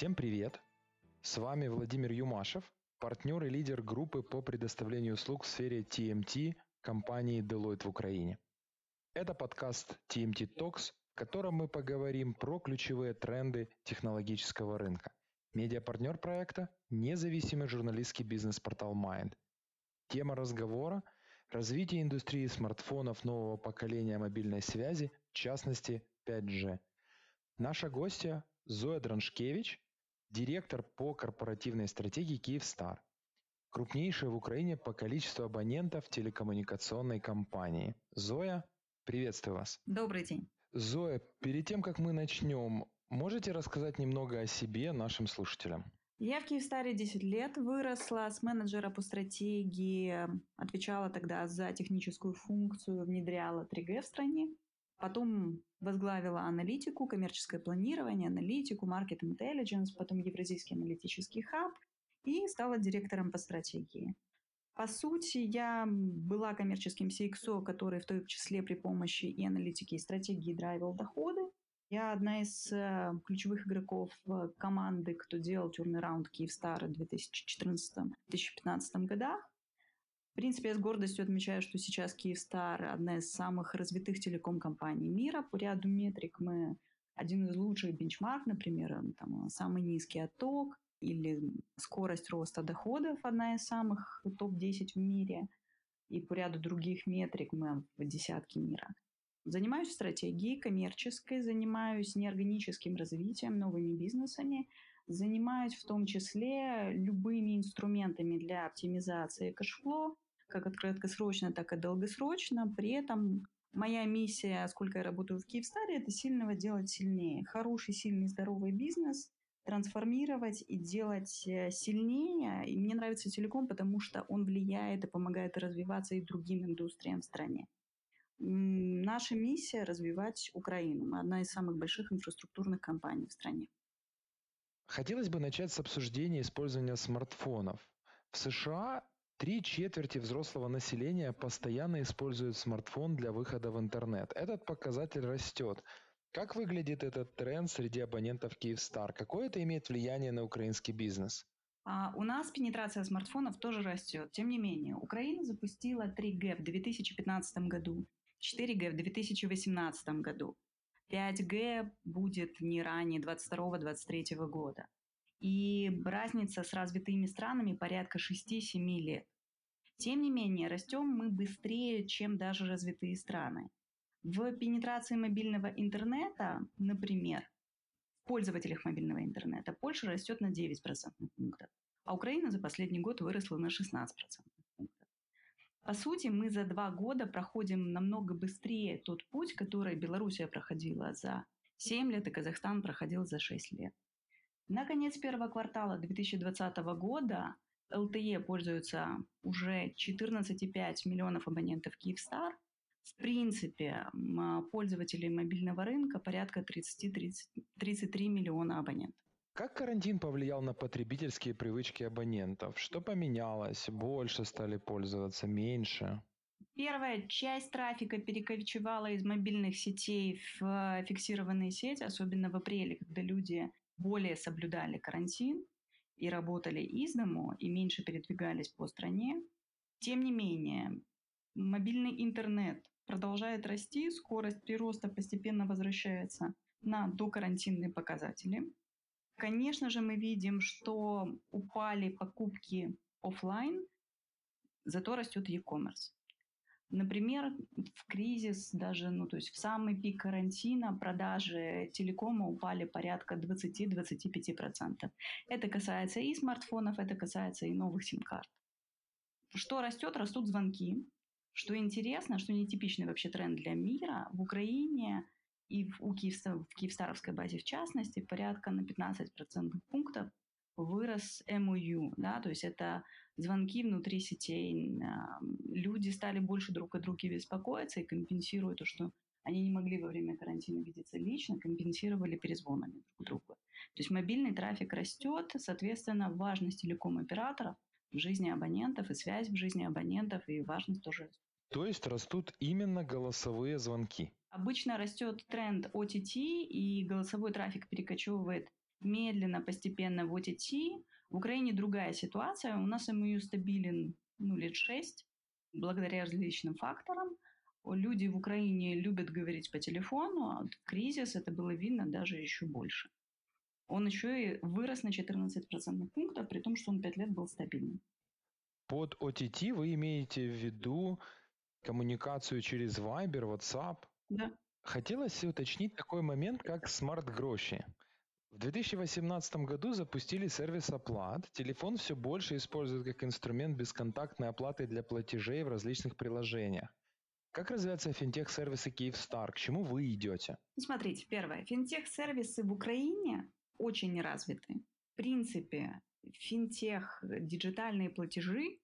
Всем привет! С вами Владимир Юмашев, партнер и лидер группы по предоставлению услуг в сфере TMT компании Deloitte в Украине. Это подкаст TMT Talks, в котором мы поговорим про ключевые тренды технологического рынка. Медиапартнер проекта – независимый журналистский бизнес-портал Mind. Тема разговора – развитие индустрии смартфонов нового поколения мобильной связи, в частности 5G. Наша гостья Зоя Драншкевич, директор по корпоративной стратегии Киевстар, крупнейшая в Украине по количеству абонентов телекоммуникационной компании. Зоя, приветствую вас. Добрый день. Зоя, перед тем, как мы начнем, можете рассказать немного о себе нашим слушателям? Я в Киевстаре 10 лет выросла с менеджера по стратегии, отвечала тогда за техническую функцию, внедряла 3G в стране. Потом возглавила аналитику, коммерческое планирование, аналитику, маркет intelligence, потом Евразийский аналитический хаб и стала директором по стратегии. По сути, я была коммерческим CXO, который в том числе при помощи и аналитики, и стратегии драйвил доходы. Я одна из э, ключевых игроков команды, кто делал турнираунд Киевстара в 2014-2015 годах. В принципе, я с гордостью отмечаю, что сейчас Киевстар – одна из самых развитых телеком-компаний мира. По ряду метрик мы один из лучших бенчмарк, например, там, самый низкий отток или скорость роста доходов – одна из самых топ-10 в мире. И по ряду других метрик мы в десятке мира. Занимаюсь стратегией коммерческой, занимаюсь неорганическим развитием, новыми бизнесами, занимаюсь в том числе любыми инструментами для оптимизации кэшфло, как краткосрочно, так и долгосрочно. При этом моя миссия, сколько я работаю в Киевстаре, это сильного делать сильнее. Хороший, сильный, здоровый бизнес трансформировать и делать э, сильнее. И мне нравится телеком, потому что он влияет и помогает развиваться и другим индустриям в стране. Наша миссия – развивать Украину. Мы одна из самых больших инфраструктурных компаний в стране. Хотелось бы начать с обсуждения использования смартфонов. В США Три четверти взрослого населения постоянно используют смартфон для выхода в интернет. Этот показатель растет. Как выглядит этот тренд среди абонентов Киевстар? Какое это имеет влияние на украинский бизнес? А у нас пенетрация смартфонов тоже растет. Тем не менее, Украина запустила 3G в 2015 году, 4G в 2018 году. 5G будет не ранее 2022-2023 года. И разница с развитыми странами порядка 6-7 лет. Тем не менее, растем мы быстрее, чем даже развитые страны. В пенетрации мобильного интернета, например, в пользователях мобильного интернета Польша растет на 9% пунктов, а Украина за последний год выросла на 16% пунктов. По сути, мы за два года проходим намного быстрее тот путь, который Белоруссия проходила за 7 лет, и Казахстан проходил за 6 лет. На конец первого квартала 2020 года LTE пользуются уже 14,5 миллионов абонентов Киевстар. В принципе, пользователей мобильного рынка порядка 30-33 миллиона абонентов. Как карантин повлиял на потребительские привычки абонентов? Что поменялось? Больше стали пользоваться, меньше? Первая часть трафика перекочевала из мобильных сетей в фиксированные сети, особенно в апреле, когда люди более соблюдали карантин и работали из дому, и меньше передвигались по стране. Тем не менее, мобильный интернет продолжает расти, скорость прироста постепенно возвращается на докарантинные показатели. Конечно же, мы видим, что упали покупки офлайн, зато растет e-commerce. Например, в кризис, даже ну, то есть в самый пик карантина продажи телекома упали порядка 20-25%. Это касается и смартфонов, это касается и новых сим-карт. Что растет? Растут звонки. Что интересно, что нетипичный вообще тренд для мира, в Украине и в, у Киевстар, в Киевстаровской базе в частности порядка на 15% пунктов вырос MOU, да, то есть это звонки внутри сетей. Люди стали больше друг о друге беспокоиться и компенсируя то, что они не могли во время карантина видеться лично, компенсировали перезвонами друг другу. То есть мобильный трафик растет, соответственно, важность телеком-операторов в жизни абонентов и связь в жизни абонентов и важность тоже. То есть растут именно голосовые звонки? Обычно растет тренд OTT, и голосовой трафик перекочевывает медленно, постепенно в OTT. В Украине другая ситуация. У нас МЮ стабилен ну, лет шесть, благодаря различным факторам. Люди в Украине любят говорить по телефону, а кризис это было видно даже еще больше. Он еще и вырос на 14 процентных пунктов, при том, что он 5 лет был стабильным. Под OTT вы имеете в виду коммуникацию через Viber, WhatsApp? Да. Хотелось уточнить такой момент, как смарт-гроши. В 2018 году запустили сервис оплат. Телефон все больше используют как инструмент бесконтактной оплаты для платежей в различных приложениях. Как развиваются финтех-сервисы Киевстар? К чему вы идете? Смотрите, первое. Финтех-сервисы в Украине очень развиты. В принципе, финтех, диджитальные платежи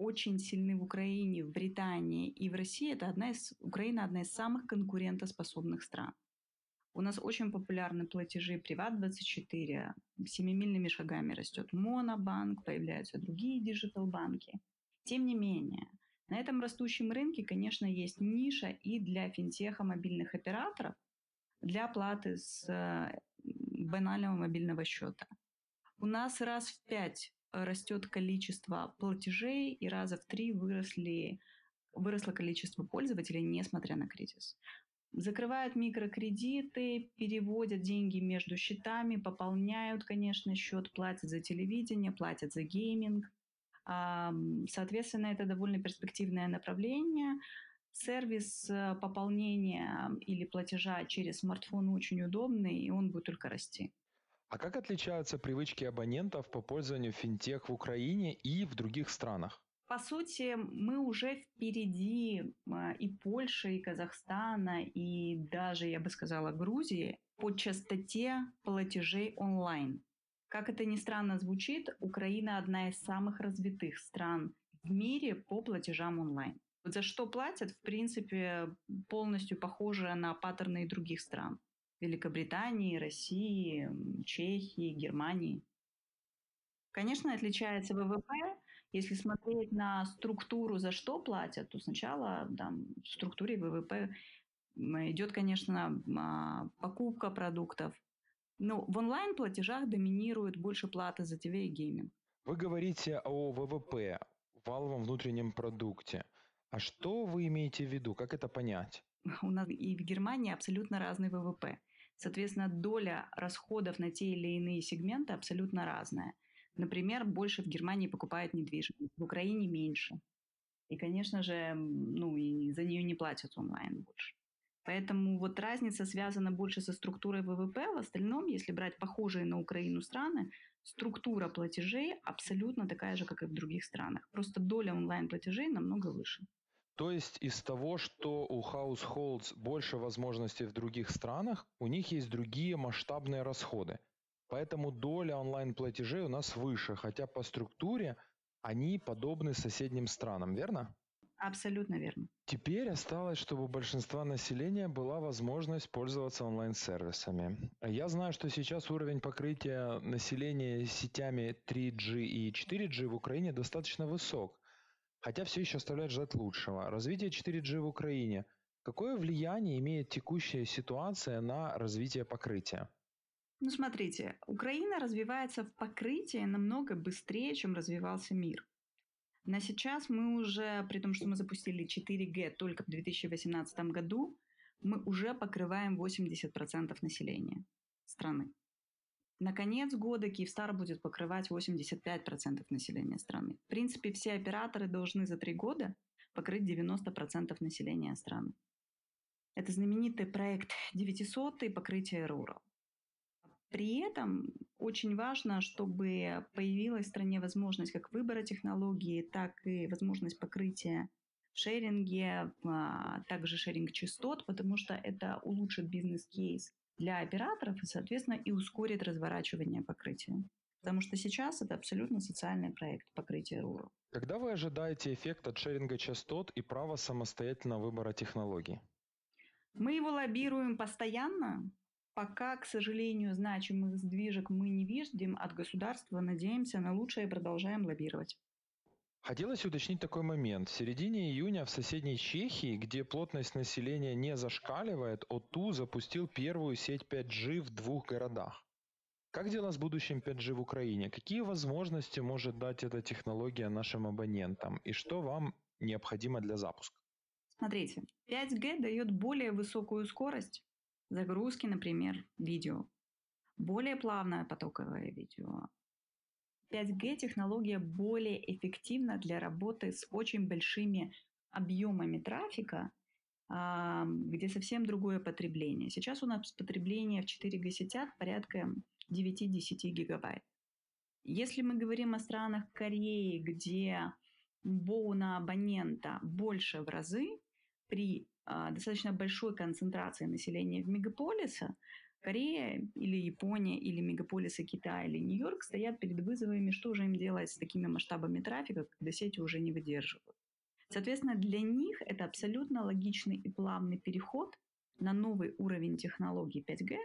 очень сильны в Украине, в Британии и в России. Это одна из, Украина одна из самых конкурентоспособных стран. У нас очень популярны платежи Приват24, семимильными шагами растет Монобанк, появляются другие digital-банки. Тем не менее, на этом растущем рынке, конечно, есть ниша и для финтеха мобильных операторов для оплаты с э, банального мобильного счета. У нас раз в пять растет количество платежей и раза в три выросли, выросло количество пользователей, несмотря на кризис. Закрывают микрокредиты, переводят деньги между счетами, пополняют, конечно, счет, платят за телевидение, платят за гейминг. Соответственно, это довольно перспективное направление. Сервис э, пополнения или платежа через смартфон очень удобный, и он будет только расти. А как отличаются привычки абонентов по пользованию финтех в Украине и в других странах? По сути, мы уже впереди а, и Польши, и Казахстана, и даже, я бы сказала, Грузии по частоте платежей онлайн. Как это ни странно звучит, Украина одна из самых развитых стран в мире по платежам онлайн. За что платят, в принципе, полностью похоже на паттерны других стран. Великобритании, России, Чехии, Германии. Конечно, отличается ВВП. Если смотреть на структуру, за что платят, то сначала там, в структуре ВВП идет, конечно, а, покупка продуктов. Но в онлайн-платежах доминирует больше платы за ТВ и гейминг. Вы говорите о ВВП, валовом внутреннем продукте. А что вы имеете в виду? Как это понять? У нас и в Германии абсолютно разный ВВП. Соответственно, доля расходов на те или иные сегменты абсолютно разная. Например, больше в Германии покупают недвижимость, в Украине меньше. И, конечно же, ну, и за нее не платят онлайн больше. Поэтому вот разница связана больше со структурой ВВП. В остальном, если брать похожие на Украину страны, структура платежей абсолютно такая же, как и в других странах. Просто доля онлайн-платежей намного выше. То есть из того, что у households больше возможностей в других странах, у них есть другие масштабные расходы. Поэтому доля онлайн-платежей у нас выше, хотя по структуре они подобны соседним странам, верно? Абсолютно верно. Теперь осталось, чтобы у большинства населения была возможность пользоваться онлайн-сервисами. Я знаю, что сейчас уровень покрытия населения сетями 3G и 4G в Украине достаточно высок хотя все еще оставляет желать лучшего. Развитие 4G в Украине. Какое влияние имеет текущая ситуация на развитие покрытия? Ну, смотрите, Украина развивается в покрытии намного быстрее, чем развивался мир. На сейчас мы уже, при том, что мы запустили 4G только в 2018 году, мы уже покрываем 80% населения страны. На конец года Киевстар будет покрывать 85% населения страны. В принципе, все операторы должны за три года покрыть 90% населения страны. Это знаменитый проект 900 и покрытие Rural. При этом очень важно, чтобы появилась в стране возможность как выбора технологии, так и возможность покрытия в шеринге, а также шеринг частот, потому что это улучшит бизнес-кейс для операторов и, соответственно, и ускорит разворачивание покрытия. Потому что сейчас это абсолютно социальный проект покрытия РУРу. Когда вы ожидаете эффект от шеринга частот и права самостоятельного выбора технологий? Мы его лоббируем постоянно, пока, к сожалению, значимых сдвижек мы не видим от государства, надеемся на лучшее и продолжаем лоббировать. Хотелось уточнить такой момент. В середине июня в соседней Чехии, где плотность населения не зашкаливает, ОТУ запустил первую сеть 5G в двух городах. Как дела с будущим 5G в Украине? Какие возможности может дать эта технология нашим абонентам? И что вам необходимо для запуска? Смотрите, 5G дает более высокую скорость загрузки, например, видео, более плавное потоковое видео. 5G технология более эффективна для работы с очень большими объемами трафика, а, где совсем другое потребление. Сейчас у нас потребление в 4G сетях порядка 9-10 гигабайт. Если мы говорим о странах Кореи, где БОУ на абонента больше в разы, при э, достаточно большой концентрации населения в мегаполисе, Корея или Япония или мегаполисы Китая или Нью-Йорк стоят перед вызовами, что же им делать с такими масштабами трафика, когда сети уже не выдерживают. Соответственно, для них это абсолютно логичный и плавный переход на новый уровень технологий 5G,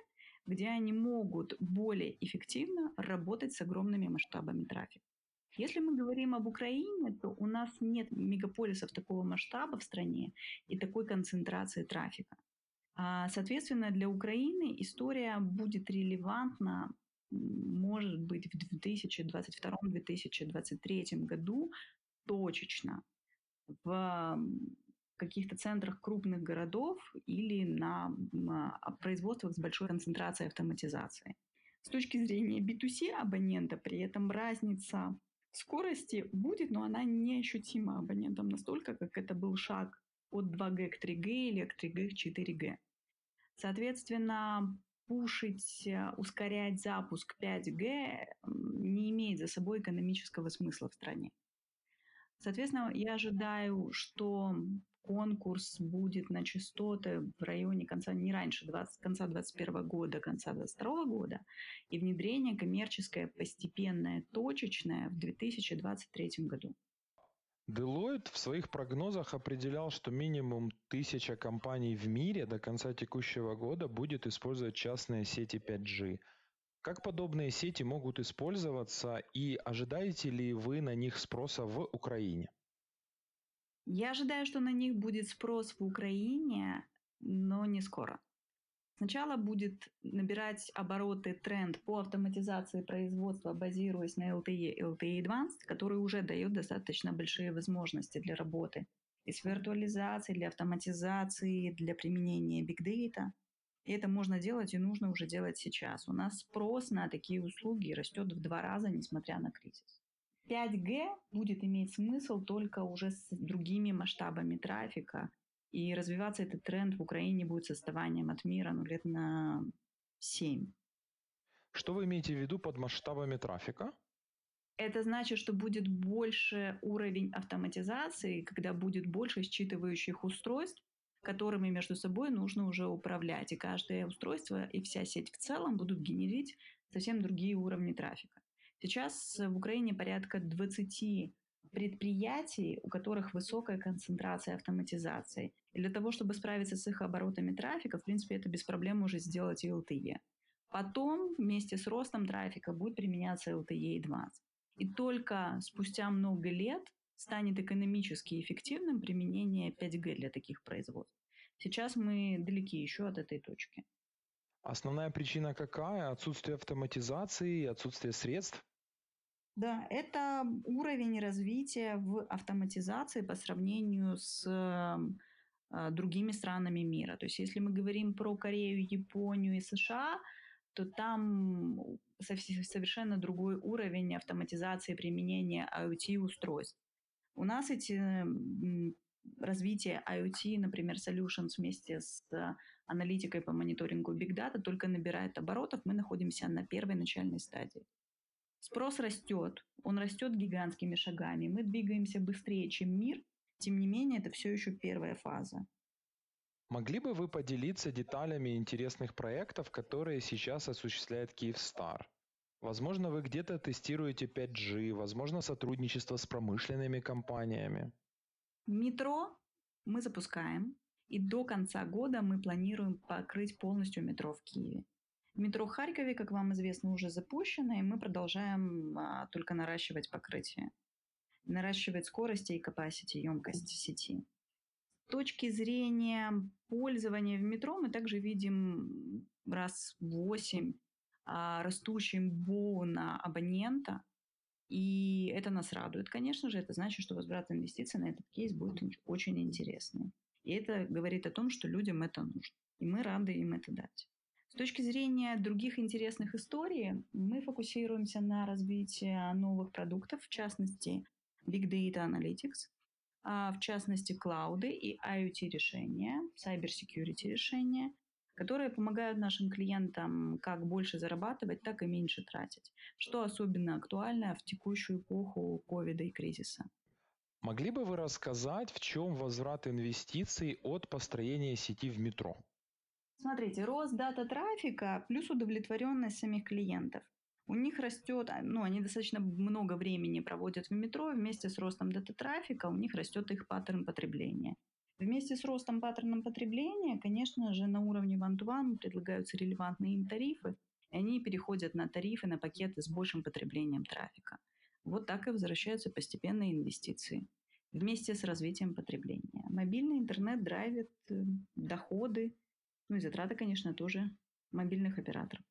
где они могут более эффективно работать с огромными масштабами трафика. Если мы говорим об Украине, то у нас нет мегаполисов такого масштаба в стране и такой концентрации трафика. А, соответственно, для Украины история будет релевантна, может быть, в 2022-2023 году точечно в каких-то центрах крупных городов или на производствах с большой концентрацией автоматизации. С точки зрения B2C абонента при этом разница скорости будет, но она неощутима абонентам настолько, как это был шаг от 2G к 3G или к 3G к 4G. Соответственно, пушить, ускорять запуск 5G не имеет за собой экономического смысла в стране. Соответственно, я ожидаю, что конкурс будет на частоты в районе конца, не раньше 20, конца 2021 года, конца 2022 года, и внедрение коммерческое постепенное, точечное в 2023 году. Deloitte в своих прогнозах определял, что минимум тысяча компаний в мире до конца текущего года будет использовать частные сети 5G. Как подобные сети могут использоваться и ожидаете ли вы на них спроса в Украине? Я ожидаю, что на них будет спрос в Украине, но не скоро. Сначала будет набирать обороты тренд по автоматизации производства, базируясь на LTE и LTE Advanced, который уже дает достаточно большие возможности для работы. И с виртуализацией, для автоматизации, для применения Big Data. И это можно делать и нужно уже делать сейчас. У нас спрос на такие услуги растет в два раза, несмотря на кризис. 5G будет иметь смысл только уже с другими масштабами трафика. И развиваться этот тренд в Украине будет с отставанием от мира ну, лет на 7. Что вы имеете в виду под масштабами трафика? Это значит, что будет больше уровень автоматизации, когда будет больше считывающих устройств, которыми между собой нужно уже управлять. И каждое устройство и вся сеть в целом будут генерить совсем другие уровни трафика. Сейчас в Украине порядка 20 предприятий, у которых высокая концентрация автоматизации. И для того, чтобы справиться с их оборотами трафика, в принципе, это без проблем уже сделать и LTE. Потом вместе с ростом трафика будет применяться LTE Advanced. И только спустя много лет станет экономически эффективным применение 5G для таких производств. Сейчас мы далеки еще от этой точки. Основная причина какая? Отсутствие автоматизации, отсутствие средств? Да, это уровень развития в автоматизации по сравнению с э, другими странами мира. То есть если мы говорим про Корею, Японию и США, то там совершенно другой уровень автоматизации применения IoT-устройств. У нас эти развитие IoT, например, Solutions вместе с аналитикой по мониторингу Big Data только набирает оборотов, мы находимся на первой начальной стадии. Спрос растет, он растет гигантскими шагами, мы двигаемся быстрее, чем мир, тем не менее это все еще первая фаза. Могли бы вы поделиться деталями интересных проектов, которые сейчас осуществляет Киевстар? Возможно, вы где-то тестируете 5G, возможно, сотрудничество с промышленными компаниями. Метро мы запускаем, и до конца года мы планируем покрыть полностью метро в Киеве. Метро в Харькове, как вам известно, уже запущено, и мы продолжаем а, только наращивать покрытие, наращивать скорости и capacity, емкость сети. С точки зрения пользования в метро мы также видим раз в 8 а, растущим бона абонента, и это нас радует, конечно же. Это значит, что возврат инвестиций на этот кейс будет очень интересный. И это говорит о том, что людям это нужно. И мы рады им это дать. С точки зрения других интересных историй, мы фокусируемся на развитии новых продуктов, в частности, Big Data Analytics, а, в частности, клауды и IoT решения, cyber security решения, которые помогают нашим клиентам как больше зарабатывать, так и меньше тратить, что особенно актуально в текущую эпоху ковида и кризиса. Могли бы вы рассказать, в чем возврат инвестиций от построения сети в метро? Смотрите, рост дата трафика плюс удовлетворенность самих клиентов. У них растет, а, ну, они достаточно много времени проводят в метро, вместе с ростом дата трафика у них растет их паттерн потребления. Вместе с ростом паттерном потребления, конечно же, на уровне one-to-one предлагаются релевантные им тарифы, и они переходят на тарифы, на пакеты с большим потреблением трафика. Вот так и возвращаются постепенные инвестиции вместе с развитием потребления. Мобильный интернет драйвит э, доходы, ну и затраты, конечно, тоже мобильных операторов.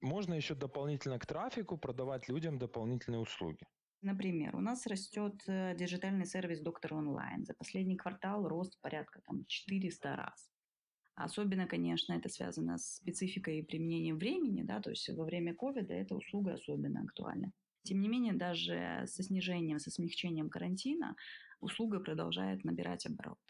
Можно еще дополнительно к трафику продавать людям дополнительные услуги. Например, у нас растет э, диджитальный сервис Доктор Онлайн. За последний квартал рост порядка там, 400 раз. Особенно, конечно, это связано с спецификой и применением времени, да, то есть во время ковида эта услуга особенно актуальна. Тем не менее, даже со снижением, со смягчением карантина услуга продолжает набирать обороты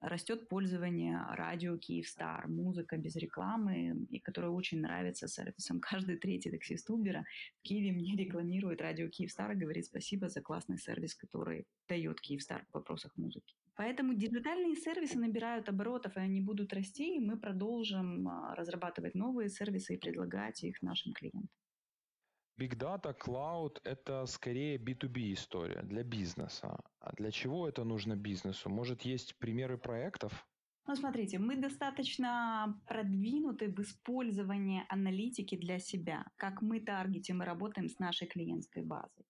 растет пользование радио Киевстар, музыка без рекламы, и которая очень нравится сервисом. Каждый третий таксист Убера в Киеве мне рекламирует радио Киевстар и говорит спасибо за классный сервис, который дает Киевстар в вопросах музыки. Поэтому диджитальные сервисы набирают оборотов, и они будут расти, и мы продолжим а, разрабатывать новые сервисы и предлагать их нашим клиентам. Big Data, Cloud – это скорее B2B история для бизнеса. А для чего это нужно бизнесу? Может, есть примеры проектов? Ну, смотрите, мы достаточно продвинуты в использовании аналитики для себя, как мы таргетим и работаем с нашей клиентской базой.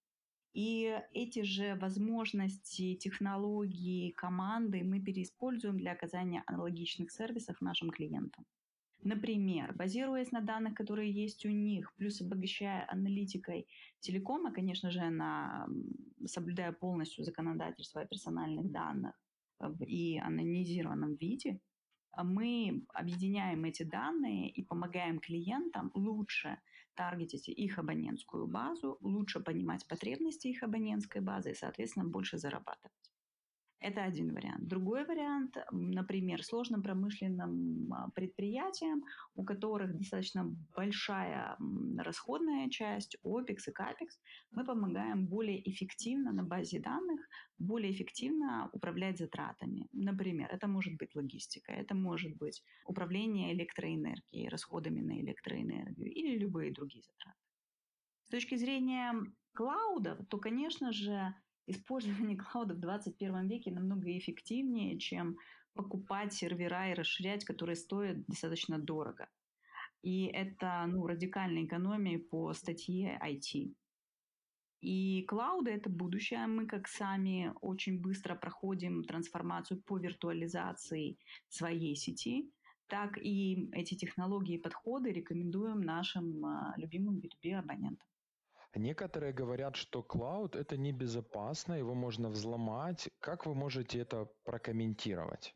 И эти же возможности, технологии, команды мы переиспользуем для оказания аналогичных сервисов нашим клиентам. Например, базируясь на данных, которые есть у них, плюс обогащая аналитикой телекома, конечно же, на, соблюдая полностью законодательство о персональных данных и анонимизированном виде, мы объединяем эти данные и помогаем клиентам лучше таргетить их абонентскую базу, лучше понимать потребности их абонентской базы и, соответственно, больше зарабатывать. Это один вариант. Другой вариант, например, сложным промышленным а, предприятиям, у которых достаточно большая расходная часть, OPEX и CAPEX, мы помогаем более эффективно на базе данных, более эффективно управлять затратами. Например, это может быть логистика, это может быть управление электроэнергией, расходами на электроэнергию или любые другие затраты. С точки зрения клауда, то, конечно же, использование клауда в 21 веке намного эффективнее, чем покупать сервера и расширять, которые стоят достаточно дорого. И это ну, радикальная экономия по статье IT. И клауды — это будущее. Мы как сами очень быстро проходим трансформацию по виртуализации своей сети, так и эти технологии и подходы рекомендуем нашим а, любимым B2B абонентам. Некоторые говорят, что клауд это небезопасно, его можно взломать. Как вы можете это прокомментировать?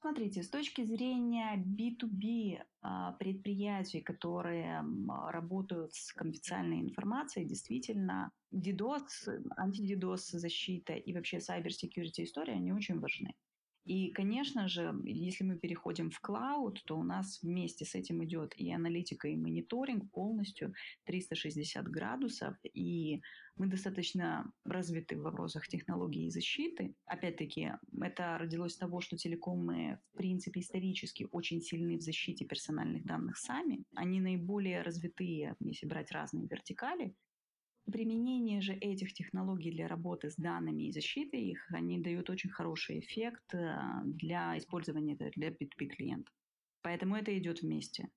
Смотрите, с точки зрения B2B а, предприятий, которые работают с конфиденциальной информацией, действительно, DDoS, антидидос защита и вообще cyber security история, они очень важны. И, конечно же, если мы переходим в клауд, то у нас вместе с этим идет и аналитика, и мониторинг полностью 360 градусов. И мы достаточно развиты в вопросах технологии и защиты. Опять-таки, это родилось с того, что телекомы, в принципе, исторически очень сильны в защите персональных данных сами. Они наиболее развитые, если брать разные вертикали. Применение же этих технологий для работы с данными и защиты их, они дают очень хороший эффект э, для использования для B2B клиентов. Поэтому это идет вместе.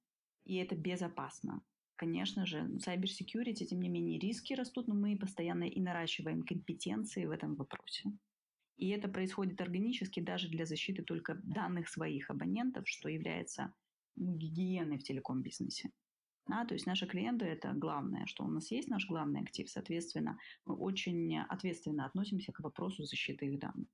И это безопасно. Конечно же, cyber security, тем не менее, риски растут, но мы постоянно и наращиваем компетенции в этом вопросе. И это происходит органически даже для защиты только данных своих абонентов, что является ну, гигиеной в телеком-бизнесе. Да, то есть наши клиенты – это главное, что у нас есть наш главный актив. Соответственно, мы очень ответственно относимся к вопросу защиты их данных.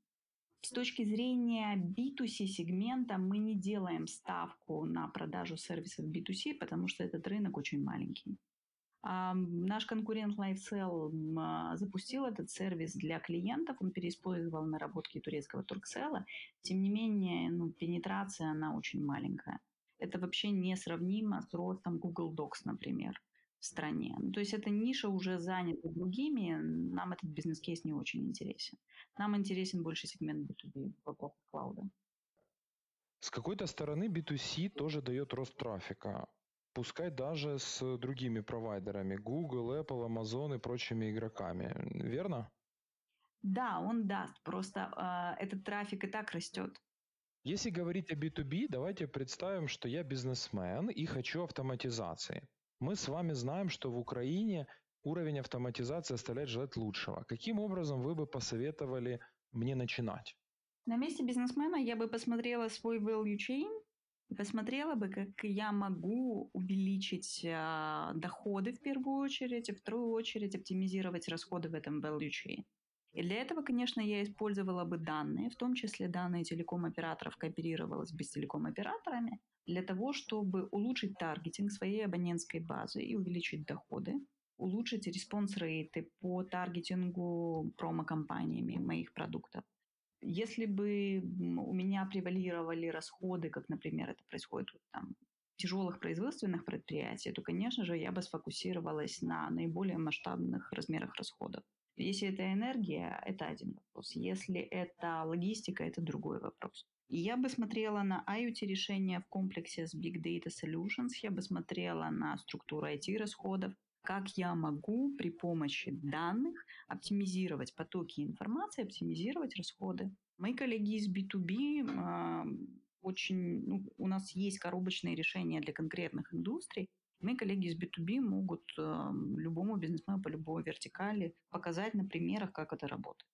С точки зрения B2C сегмента мы не делаем ставку на продажу сервисов B2C, потому что этот рынок очень маленький. Наш конкурент LifeSell а, запустил этот сервис для клиентов, он переиспользовал наработки турецкого Турксела. Тем не менее, ну, пенетрация, она очень маленькая. Это вообще несравнимо с ростом Google Docs, например, в стране. Ну, то есть эта ниша уже занята другими, нам этот бизнес-кейс не очень интересен. Нам интересен больше сегмент B2B вопросов клауда. С какой-то стороны B2C тоже дает рост трафика пускай даже с другими провайдерами, Google, Apple, Amazon и прочими игроками, верно? Да, он даст, просто э, этот трафик и так растет. Если говорить о B2B, давайте представим, что я бизнесмен и хочу автоматизации. Мы с вами знаем, что в Украине уровень автоматизации оставляет желать лучшего. Каким образом вы бы посоветовали мне начинать? На месте бизнесмена я бы посмотрела свой value chain, посмотрела бы, как я могу увеличить э, доходы в первую очередь, и в вторую очередь оптимизировать расходы в этом value chain. И для этого, конечно, я использовала бы данные, в том числе данные телеком-операторов кооперировалась бы с телеком-операторами, для того, чтобы улучшить таргетинг своей абонентской базы и увеличить доходы, улучшить response rate ы по таргетингу промо-кампаниями моих продуктов, если бы у меня превалировали расходы, как, например, это происходит там, тяжелых производственных предприятиях, то, конечно же, я бы сфокусировалась на наиболее масштабных размерах расходов. Если это энергия, это один вопрос. Если это логистика, это другой вопрос. Я бы смотрела на IoT-решения в комплексе с Big Data Solutions, я бы смотрела на структуру IT-расходов, как я могу при помощи данных оптимизировать потоки информации, оптимизировать расходы. Мои коллеги из B2B э, очень, ну, у нас есть коробочные решения для конкретных индустрий. Мои коллеги из B2B могут э, любому бизнесмену по любой вертикали показать на примерах, как это работает.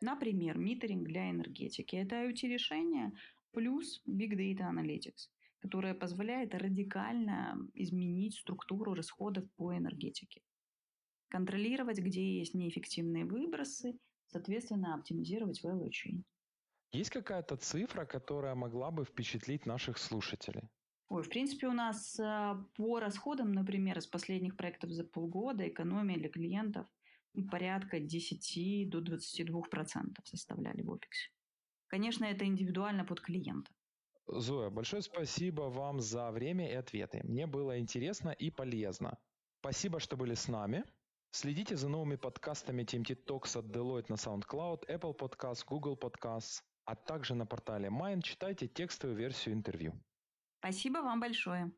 Например, митеринг для энергетики. Это IoT-решение плюс Big Data Analytics которая позволяет радикально изменить структуру расходов по энергетике. Контролировать, где есть неэффективные выбросы, соответственно, оптимизировать value chain. Есть какая-то цифра, которая могла бы впечатлить наших слушателей? Ой, в принципе, у нас э, по расходам, например, из последних проектов за полгода экономия для клиентов порядка 10 до 22 процентов составляли в OPEX. Конечно, это индивидуально под клиента. Зоя, большое спасибо вам за время и ответы. Мне было интересно и полезно. Спасибо, что были с нами. Следите за новыми подкастами TMT Talks от Deloitte на SoundCloud, Apple Podcasts, Google Podcasts, а также на портале Mind читайте текстовую версию интервью. Спасибо вам большое.